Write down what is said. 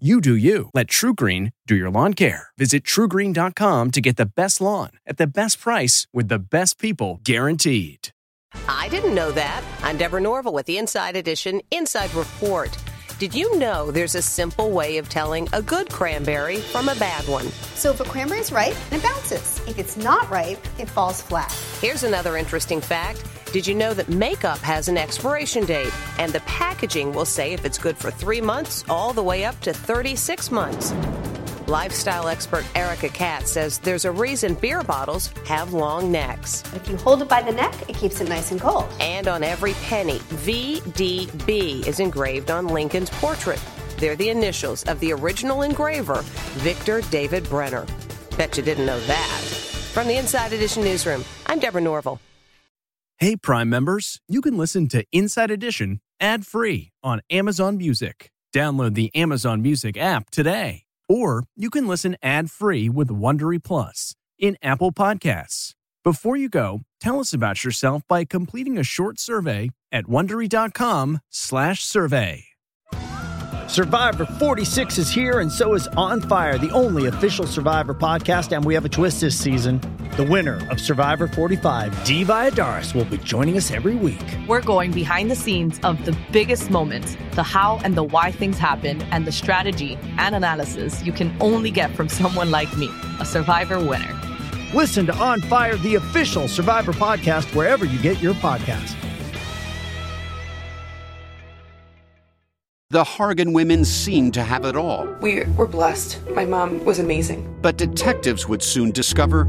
You do you. Let TruGreen do your lawn care. Visit trugreen.com to get the best lawn at the best price with the best people guaranteed. I didn't know that. I'm Deborah Norville with the Inside Edition Inside Report. Did you know there's a simple way of telling a good cranberry from a bad one? So if a cranberry is ripe, it bounces. If it's not ripe, it falls flat. Here's another interesting fact. Did you know that makeup has an expiration date? And the packaging will say if it's good for three months all the way up to 36 months. Lifestyle expert Erica Katz says there's a reason beer bottles have long necks. If you hold it by the neck, it keeps it nice and cold. And on every penny, VDB is engraved on Lincoln's portrait. They're the initials of the original engraver, Victor David Brenner. Bet you didn't know that. From the Inside Edition newsroom, I'm Deborah Norville. Hey, Prime members, you can listen to Inside Edition ad free on Amazon Music. Download the Amazon Music app today. Or you can listen ad free with Wondery Plus in Apple Podcasts. Before you go, tell us about yourself by completing a short survey at wondery.com/survey. Survivor 46 is here, and so is On Fire, the only official Survivor podcast. And we have a twist this season. The winner of Survivor 45, Dee Valladares, will be joining us every week. We're going behind the scenes of the biggest moments, the how and the why things happen, and the strategy and analysis you can only get from someone like me, a Survivor winner. Listen to On Fire, the official Survivor podcast, wherever you get your podcasts. The Hargan women seemed to have it all. We were blessed. My mom was amazing. But detectives would soon discover